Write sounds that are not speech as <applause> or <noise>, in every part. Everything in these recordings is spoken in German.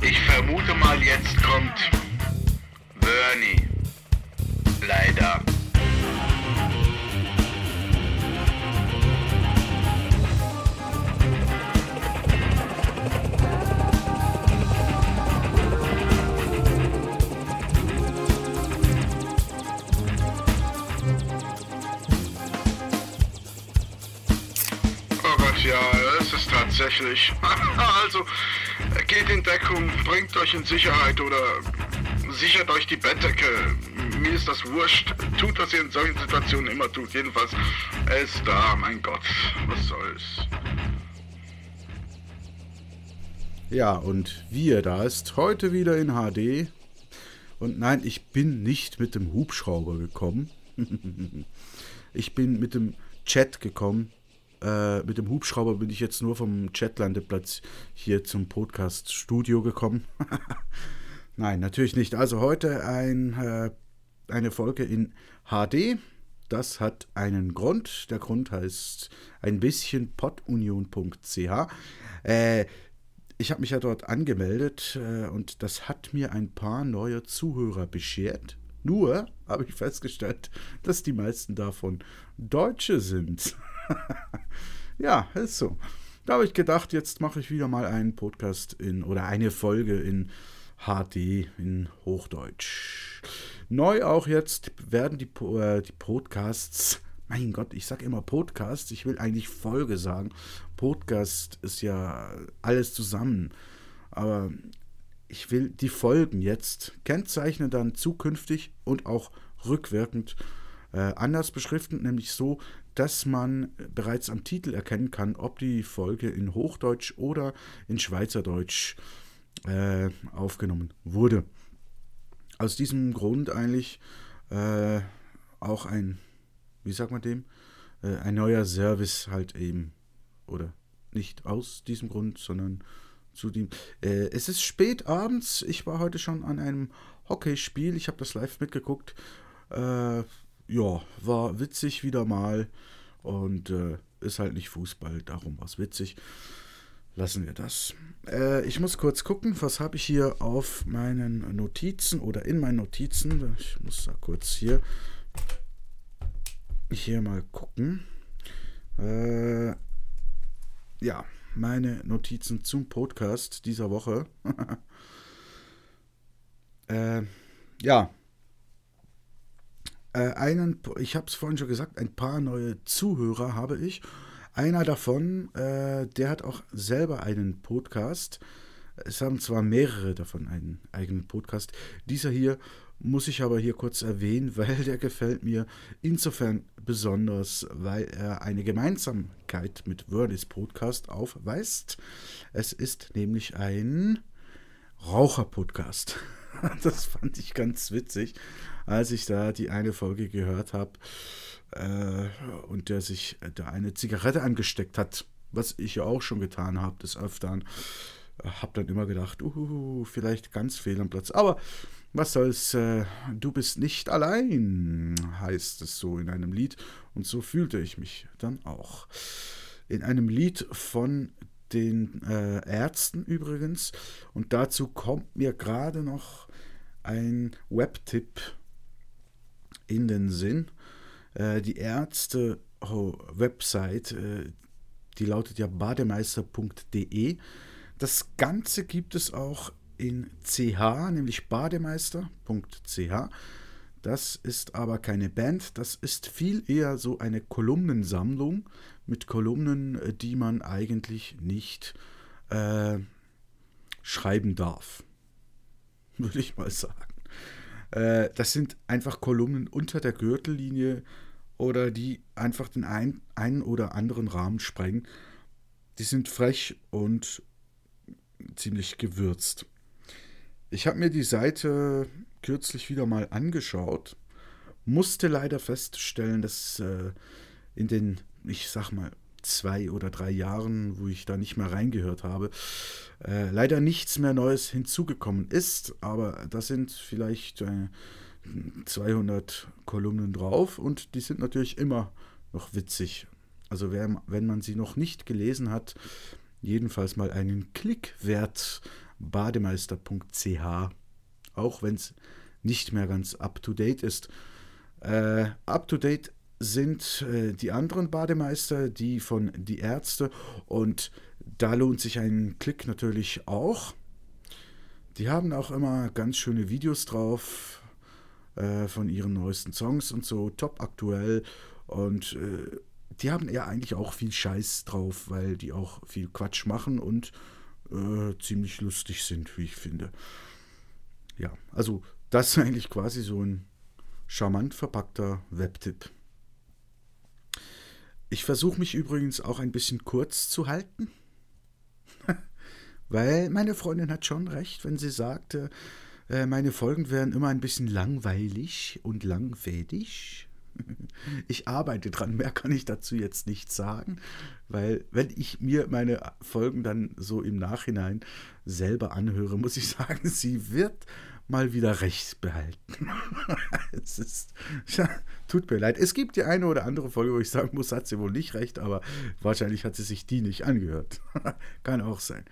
Ich vermute mal, jetzt kommt Bernie. Leider. Tatsächlich. <laughs> also, geht in Deckung, bringt euch in Sicherheit oder sichert euch die Bettdecke. Mir ist das wurscht. Tut, was ihr in solchen Situationen immer tut. Jedenfalls, er ist da, mein Gott. Was soll's. Ja, und wie er da ist, heute wieder in HD. Und nein, ich bin nicht mit dem Hubschrauber gekommen. <laughs> ich bin mit dem Chat gekommen. Äh, mit dem Hubschrauber bin ich jetzt nur vom Chatlandeplatz hier zum Podcast-Studio gekommen. <laughs> nein, natürlich nicht. Also heute ein, äh, eine Folge in HD. Das hat einen Grund. Der Grund heißt ein bisschen podunion.ch. Äh, ich habe mich ja dort angemeldet äh, und das hat mir ein paar neue Zuhörer beschert. Nur habe ich festgestellt, dass die meisten davon Deutsche sind. <laughs> ja, ist so. Da habe ich gedacht, jetzt mache ich wieder mal einen Podcast in oder eine Folge in HD in Hochdeutsch. Neu auch jetzt werden die, äh, die Podcasts mein Gott, ich sage immer Podcast, ich will eigentlich Folge sagen. Podcast ist ja alles zusammen. Aber ich will die Folgen jetzt kennzeichnen, dann zukünftig und auch rückwirkend äh, anders beschriften, nämlich so, dass man bereits am Titel erkennen kann, ob die Folge in Hochdeutsch oder in Schweizerdeutsch äh, aufgenommen wurde. Aus diesem Grund eigentlich äh, auch ein wie sagt man dem, äh, ein neuer Service halt eben. Oder nicht aus diesem Grund, sondern zu dem. Äh, es ist spät abends. Ich war heute schon an einem Hockeyspiel. Ich habe das live mitgeguckt. Ja, war witzig wieder mal. Und äh, ist halt nicht Fußball, darum war es witzig. Lassen wir das. Äh, ich muss kurz gucken, was habe ich hier auf meinen Notizen oder in meinen Notizen. Ich muss da kurz hier hier mal gucken. Äh, ja, meine Notizen zum Podcast dieser Woche. <laughs> äh, ja. Äh, einen, ich habe es vorhin schon gesagt, ein paar neue Zuhörer habe ich. Einer davon, äh, der hat auch selber einen Podcast. Es haben zwar mehrere davon einen eigenen Podcast. Dieser hier muss ich aber hier kurz erwähnen, <laughs> weil der gefällt mir insofern besonders, weil er eine Gemeinsamkeit mit Wordis Podcast aufweist. Es ist nämlich ein Raucher-Podcast. <laughs> Das fand ich ganz witzig, als ich da die eine Folge gehört habe äh, und der sich da eine Zigarette angesteckt hat, was ich ja auch schon getan habe des Öfteren. Hab dann immer gedacht, uh, vielleicht ganz fehl am Platz. Aber was soll's, äh, du bist nicht allein, heißt es so in einem Lied. Und so fühlte ich mich dann auch. In einem Lied von den äh, Ärzten übrigens. Und dazu kommt mir gerade noch ein Webtipp in den Sinn. Äh, die Ärzte-Website, äh, die lautet ja bademeister.de. Das Ganze gibt es auch in CH, nämlich bademeister.ch. Das ist aber keine Band, das ist viel eher so eine Kolumnensammlung mit Kolumnen, äh, die man eigentlich nicht äh, schreiben darf. <laughs> Würde ich mal sagen. Äh, das sind einfach Kolumnen unter der Gürtellinie oder die einfach den ein, einen oder anderen Rahmen sprengen. Die sind frech und ziemlich gewürzt. Ich habe mir die Seite kürzlich wieder mal angeschaut, musste leider feststellen, dass äh, in den, ich sag mal, zwei oder drei Jahren, wo ich da nicht mehr reingehört habe, äh, leider nichts mehr Neues hinzugekommen ist. Aber da sind vielleicht äh, 200 Kolumnen drauf und die sind natürlich immer noch witzig. Also wer, wenn man sie noch nicht gelesen hat, jedenfalls mal einen Klick wert bademeister.ch, auch wenn es nicht mehr ganz up-to-date ist. Äh, up-to-date sind äh, die anderen Bademeister, die von Die Ärzte und da lohnt sich ein Klick natürlich auch. Die haben auch immer ganz schöne Videos drauf äh, von ihren neuesten Songs und so, top aktuell und äh, die haben ja eigentlich auch viel Scheiß drauf, weil die auch viel Quatsch machen und äh, ziemlich lustig sind, wie ich finde. Ja, also das ist eigentlich quasi so ein charmant verpackter Webtipp. Ich versuche mich übrigens auch ein bisschen kurz zu halten, <laughs> weil meine Freundin hat schon recht, wenn sie sagte, äh, meine Folgen wären immer ein bisschen langweilig und langfädig. <laughs> Ich arbeite dran, mehr kann ich dazu jetzt nicht sagen, weil wenn ich mir meine Folgen dann so im Nachhinein selber anhöre, muss ich <laughs> sagen, sie wird mal wieder recht behalten. <laughs> es ist, ja, tut mir leid. Es gibt die eine oder andere Folge, wo ich sagen muss, hat sie wohl nicht recht, aber wahrscheinlich hat sie sich die nicht angehört. <laughs> Kann auch sein.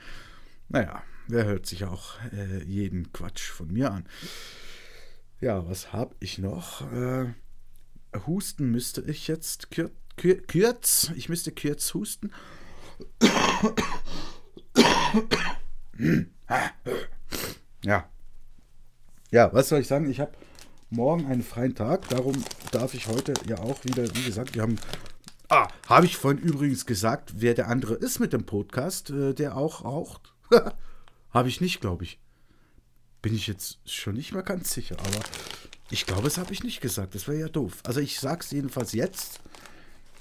Naja, wer hört sich auch äh, jeden Quatsch von mir an? Ja, was habe ich noch? Äh, husten müsste ich jetzt kür, kür, kürz. Ich müsste kürz husten. <coughs> ja. Ja, was soll ich sagen? Ich habe morgen einen freien Tag, darum darf ich heute ja auch wieder, wie gesagt, wir haben. Ah, habe ich vorhin übrigens gesagt, wer der andere ist mit dem Podcast, äh, der auch raucht? <laughs> habe ich nicht, glaube ich. Bin ich jetzt schon nicht mehr ganz sicher, aber ich glaube, das habe ich nicht gesagt. Das wäre ja doof. Also ich sage es jedenfalls jetzt.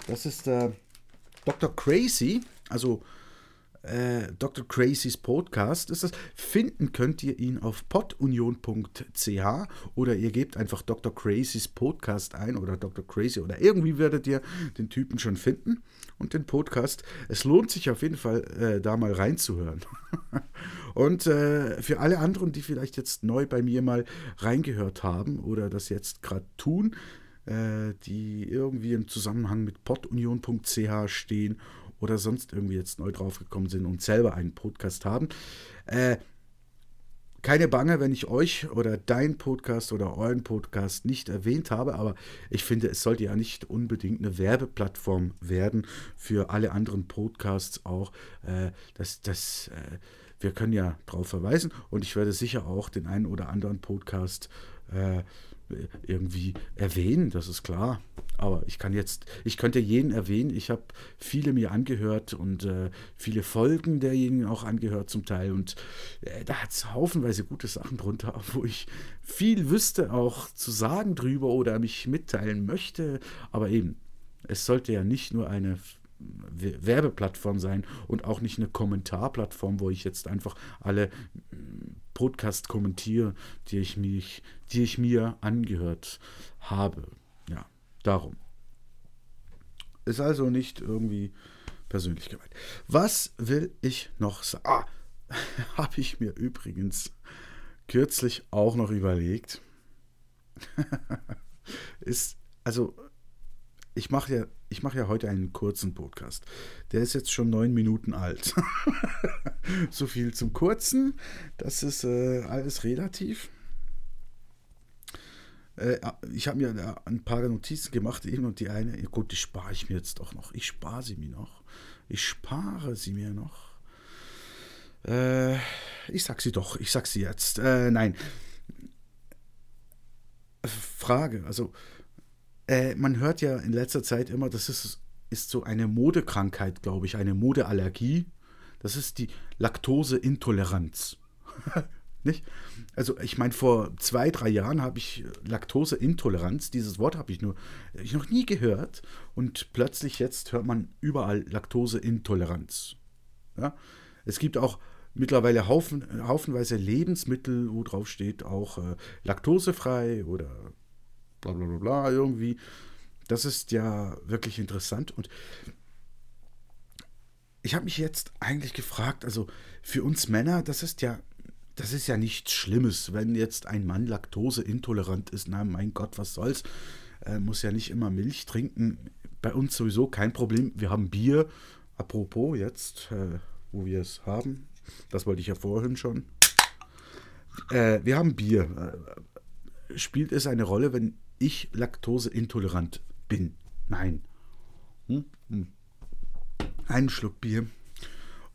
Das ist der Dr. Crazy, also äh, Dr. Crazy's Podcast ist das. Finden könnt ihr ihn auf podunion.ch oder ihr gebt einfach Dr. Crazy's Podcast ein oder Dr. Crazy oder irgendwie werdet ihr den Typen schon finden und den Podcast. Es lohnt sich auf jeden Fall, äh, da mal reinzuhören. <laughs> und äh, für alle anderen, die vielleicht jetzt neu bei mir mal reingehört haben oder das jetzt gerade tun, äh, die irgendwie im Zusammenhang mit podunion.ch stehen oder sonst irgendwie jetzt neu draufgekommen sind und selber einen Podcast haben. Äh, keine Bange, wenn ich euch oder dein Podcast oder euren Podcast nicht erwähnt habe, aber ich finde, es sollte ja nicht unbedingt eine Werbeplattform werden für alle anderen Podcasts auch. Äh, das, das, äh, wir können ja darauf verweisen und ich werde sicher auch den einen oder anderen Podcast äh, irgendwie erwähnen, das ist klar. Aber ich kann jetzt, ich könnte jeden erwähnen. Ich habe viele mir angehört und äh, viele Folgen derjenigen auch angehört zum Teil. Und äh, da hat es haufenweise gute Sachen drunter, <laughs> wo ich viel wüsste auch zu sagen drüber oder mich mitteilen möchte. Aber eben, es sollte ja nicht nur eine Werbeplattform sein und auch nicht eine Kommentarplattform, wo ich jetzt einfach alle Podcast kommentiere, die ich, mich, die ich mir angehört habe. Ja, darum. Ist also nicht irgendwie persönlich gemeint. Was will ich noch sagen? Ah, <laughs> habe ich mir übrigens kürzlich auch noch überlegt. <laughs> ist, also ich mache ja, ich mache ja heute einen kurzen Podcast. Der ist jetzt schon neun Minuten alt. <laughs> so viel zum Kurzen. Das ist äh, alles relativ. Äh, ich habe mir ein paar Notizen gemacht eben und die eine, gut, die spare ich mir jetzt doch noch. Ich spare sie mir noch. Ich spare sie mir noch. Äh, ich sag sie doch, ich sag sie jetzt. Äh, nein. Frage, also äh, man hört ja in letzter Zeit immer, das ist, ist so eine Modekrankheit, glaube ich, eine Modeallergie. Das ist die Laktoseintoleranz. <laughs> Nicht? Also ich meine, vor zwei, drei Jahren habe ich Laktoseintoleranz, dieses Wort habe ich nur ich noch nie gehört und plötzlich jetzt hört man überall Laktoseintoleranz. Ja? Es gibt auch mittlerweile Haufen, haufenweise Lebensmittel, wo drauf steht auch äh, laktosefrei oder bla bla bla bla irgendwie. Das ist ja wirklich interessant. Und ich habe mich jetzt eigentlich gefragt, also für uns Männer, das ist ja, das ist ja nichts Schlimmes, wenn jetzt ein Mann laktoseintolerant ist. Na, mein Gott, was soll's? Äh, muss ja nicht immer Milch trinken. Bei uns sowieso kein Problem. Wir haben Bier. Apropos jetzt, äh, wo wir es haben, das wollte ich ja vorhin schon. Äh, wir haben Bier. Äh, spielt es eine Rolle, wenn ich laktoseintolerant bin? Nein. Hm? Hm. Einen Schluck Bier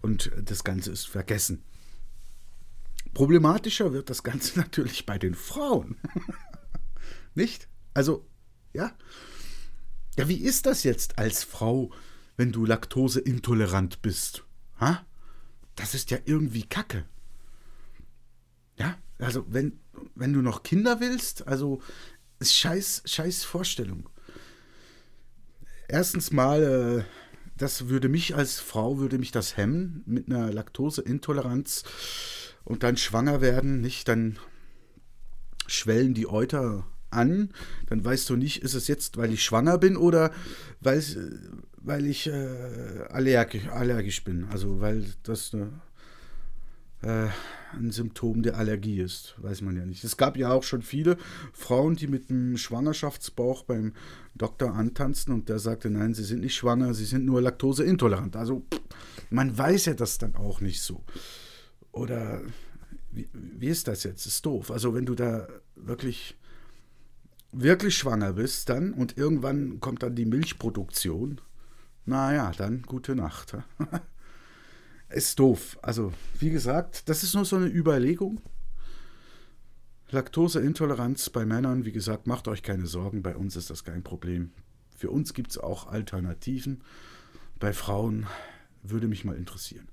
und das Ganze ist vergessen. Problematischer wird das Ganze <laughs> natürlich bei den Frauen. <laughs> Nicht? Also, ja. Ja, wie ist das jetzt als Frau, wenn du laktoseintolerant bist? Ha? Das ist ja irgendwie Kacke. Ja, also wenn, wenn du noch Kinder willst, also scheiß, scheiß Vorstellung. Erstens mal, äh, das würde mich als Frau, würde mich das hemmen mit einer Laktoseintoleranz und dann schwanger werden, nicht? Dann schwellen die Euter an, dann weißt du nicht, ist es jetzt, weil ich schwanger bin oder weil, weil ich äh, allergisch, allergisch bin. Also weil das eine äh, ein Symptom der Allergie ist. Weiß man ja nicht. Es gab ja auch schon viele Frauen, die mit einem Schwangerschaftsbauch beim Doktor antanzten und der sagte, nein, sie sind nicht schwanger, sie sind nur laktoseintolerant. Also man weiß ja das dann auch nicht so. Oder wie, wie ist das jetzt? Ist doof. Also wenn du da wirklich wirklich schwanger bist dann und irgendwann kommt dann die Milchproduktion, naja, dann gute Nacht. <laughs> Ist doof. Also, wie gesagt, das ist nur so eine Überlegung. Laktoseintoleranz bei Männern, wie gesagt, macht euch keine Sorgen, bei uns ist das kein Problem. Für uns gibt es auch Alternativen. Bei Frauen würde mich mal interessieren.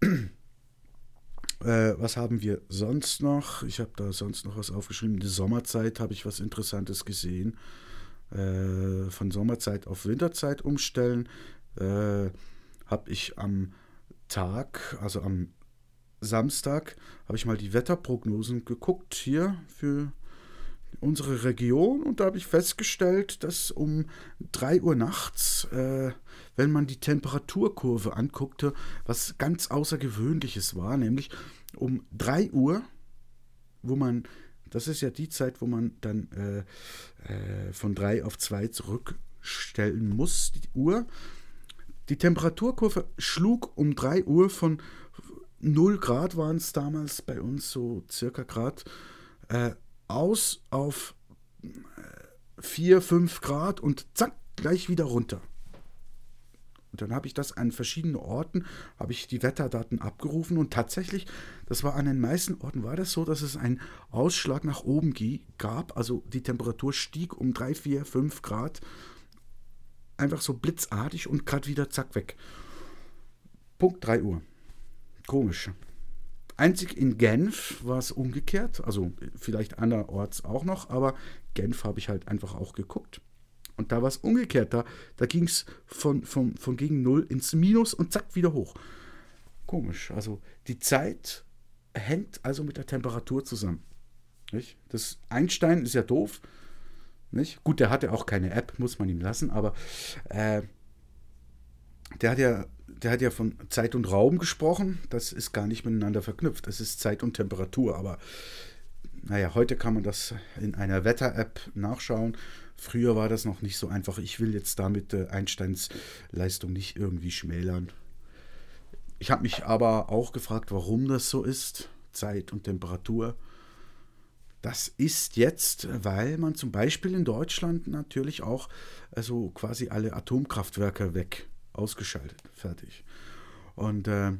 <clears throat> äh, was haben wir sonst noch? Ich habe da sonst noch was aufgeschrieben. In der Sommerzeit habe ich was Interessantes gesehen. Äh, von Sommerzeit auf Winterzeit umstellen. Äh, habe ich am Tag, also am Samstag, habe ich mal die Wetterprognosen geguckt hier für unsere Region und da habe ich festgestellt, dass um 3 Uhr nachts, äh, wenn man die Temperaturkurve anguckte, was ganz Außergewöhnliches war, nämlich um 3 Uhr, wo man, das ist ja die Zeit, wo man dann äh, äh, von 3 auf 2 zurückstellen muss, die Uhr, die Temperaturkurve schlug um 3 Uhr von 0 Grad waren es damals bei uns so circa Grad äh, aus auf 4, äh, 5 Grad und zack, gleich wieder runter. Und dann habe ich das an verschiedenen Orten, habe ich die Wetterdaten abgerufen und tatsächlich, das war an den meisten Orten, war das so, dass es einen Ausschlag nach oben gab. Also die Temperatur stieg um 3, 4, 5 Grad einfach so blitzartig und gerade wieder zack weg. Punkt 3 Uhr. Komisch. Einzig in Genf war es umgekehrt, also vielleicht anderorts auch noch, aber Genf habe ich halt einfach auch geguckt. Und da war es umgekehrt, da, da ging es von, von, von gegen Null ins Minus und zack wieder hoch. Komisch, also die Zeit hängt also mit der Temperatur zusammen. Nicht? Das Einstein ist ja doof, nicht? Gut, der hatte auch keine App, muss man ihm lassen, aber äh, der, hat ja, der hat ja von Zeit und Raum gesprochen. Das ist gar nicht miteinander verknüpft. Das ist Zeit und Temperatur. Aber naja, heute kann man das in einer Wetter-App nachschauen. Früher war das noch nicht so einfach. Ich will jetzt damit äh, Einsteins Leistung nicht irgendwie schmälern. Ich habe mich aber auch gefragt, warum das so ist. Zeit und Temperatur. Das ist jetzt, weil man zum Beispiel in Deutschland natürlich auch also quasi alle Atomkraftwerke weg, ausgeschaltet, fertig. Und äh,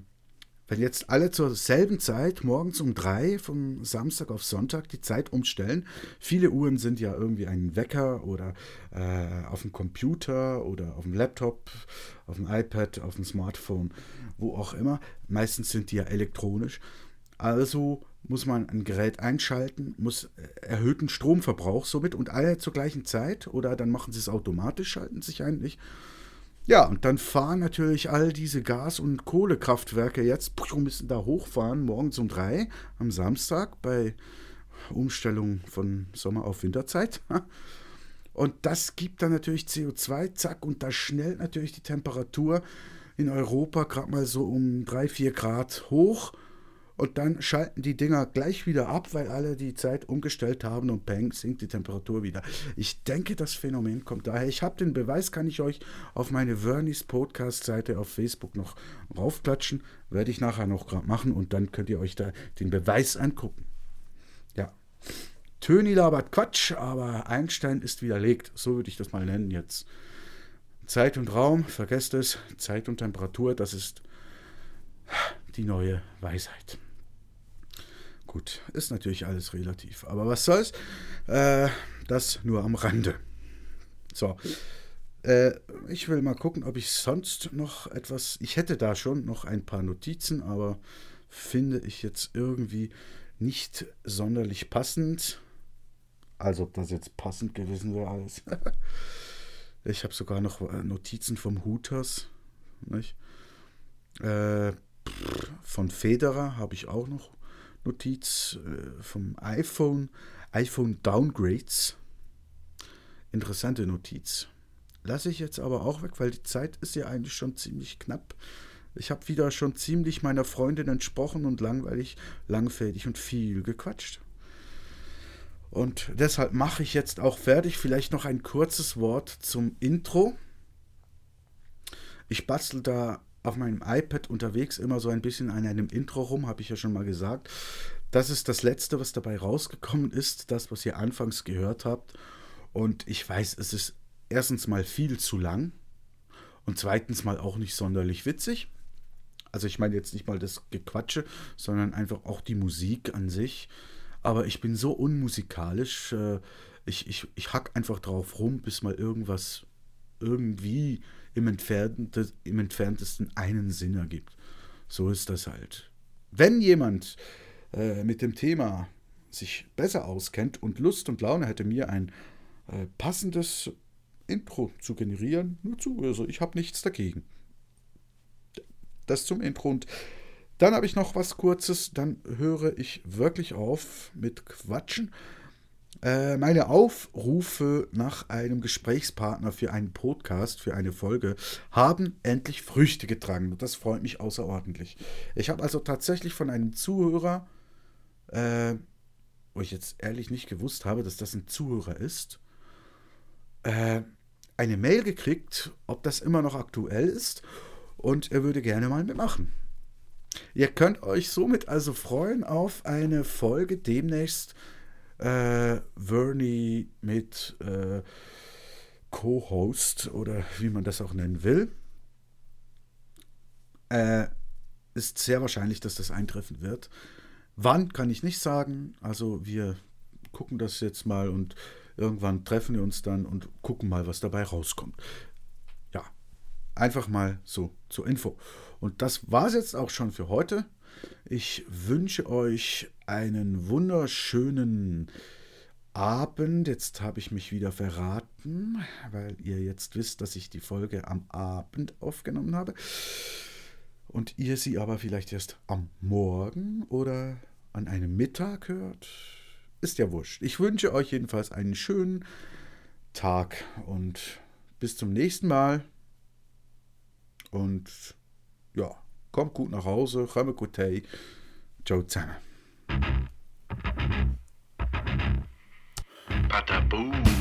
wenn jetzt alle zur selben Zeit, morgens um drei, vom Samstag auf Sonntag, die Zeit umstellen, viele Uhren sind ja irgendwie ein Wecker oder äh, auf dem Computer oder auf dem Laptop, auf dem iPad, auf dem Smartphone, wo auch immer. Meistens sind die ja elektronisch. Also muss man ein Gerät einschalten, muss äh, erhöhten Stromverbrauch somit und alle zur gleichen Zeit oder dann machen sie es automatisch, schalten sich eigentlich. Ja, und dann fahren natürlich all diese Gas- und Kohlekraftwerke jetzt, müssen da hochfahren, morgens um drei am Samstag bei Umstellung von Sommer auf Winterzeit. <laughs> Und das gibt dann natürlich CO2, zack, und da schnellt natürlich die Temperatur in Europa gerade mal so um 3, 4 Grad hoch und dann schalten die Dinger gleich wieder ab, weil alle die Zeit umgestellt haben und bang, sinkt die Temperatur wieder. Ich denke, das Phänomen kommt daher. Ich habe den Beweis, kann ich euch auf meine Vernies Podcast-Seite auf Facebook noch raufklatschen. Werde ich nachher noch gerade machen und dann könnt ihr euch da den Beweis angucken. Ja. Töni labert Quatsch, aber Einstein ist widerlegt. So würde ich das mal nennen jetzt. Zeit und Raum, vergesst es. Zeit und Temperatur, das ist die neue Weisheit. Gut, ist natürlich alles relativ. Aber was soll's? Äh, das nur am Rande. So. Äh, ich will mal gucken, ob ich sonst noch etwas. Ich hätte da schon noch ein paar Notizen, aber finde ich jetzt irgendwie nicht sonderlich passend. Also, ob das jetzt passend gewesen wäre, alles. <laughs> ich habe sogar noch äh, Notizen vom Hooters. Nicht? Äh, von Federer habe ich auch noch Notiz äh, vom iPhone, iPhone Downgrades. Interessante Notiz. Lasse ich jetzt aber auch weg, weil die Zeit ist ja eigentlich schon ziemlich knapp. Ich habe wieder schon ziemlich meiner Freundin entsprochen und langweilig, langfädig und viel gequatscht. Und deshalb mache ich jetzt auch fertig. Vielleicht noch ein kurzes Wort zum Intro. Ich bastel da auf meinem iPad unterwegs immer so ein bisschen an einem Intro rum, habe ich ja schon mal gesagt. Das ist das Letzte, was dabei rausgekommen ist, das, was ihr anfangs gehört habt. Und ich weiß, es ist erstens mal viel zu lang und zweitens mal auch nicht sonderlich witzig. Also ich meine jetzt nicht mal das Gequatsche, sondern einfach auch die Musik an sich. Aber ich bin so unmusikalisch, äh, ich, ich, ich hack einfach drauf rum, bis mal irgendwas irgendwie im, entferntesten, im entferntesten einen Sinn ergibt. So ist das halt. Wenn jemand äh, mit dem Thema sich besser auskennt und Lust und Laune hätte, mir ein äh, passendes Intro zu generieren, nur zu. Also ich habe nichts dagegen. Das zum Intro. Und dann habe ich noch was Kurzes. Dann höre ich wirklich auf mit Quatschen. Äh, meine Aufrufe nach einem Gesprächspartner für einen Podcast, für eine Folge, haben endlich Früchte getragen. Und das freut mich außerordentlich. Ich habe also tatsächlich von einem Zuhörer, äh, wo ich jetzt ehrlich nicht gewusst habe, dass das ein Zuhörer ist, äh, eine Mail gekriegt, ob das immer noch aktuell ist. Und er würde gerne mal mitmachen. Ihr könnt euch somit also freuen auf eine Folge demnächst äh, Vernie mit äh, Co-Host oder wie man das auch nennen will. Äh, ist sehr wahrscheinlich, dass das eintreffen wird. Wann kann ich nicht sagen. Also wir gucken das jetzt mal und irgendwann treffen wir uns dann und gucken mal, was dabei rauskommt. Ja, einfach mal so zur Info. Und das war es jetzt auch schon für heute. Ich wünsche euch einen wunderschönen Abend. Jetzt habe ich mich wieder verraten, weil ihr jetzt wisst, dass ich die Folge am Abend aufgenommen habe. Und ihr sie aber vielleicht erst am Morgen oder an einem Mittag hört. Ist ja wurscht. Ich wünsche euch jedenfalls einen schönen Tag und bis zum nächsten Mal. Und ja. Kommt gut nach Hause, kommt gut heim. Ciao zusammen. Pataboom.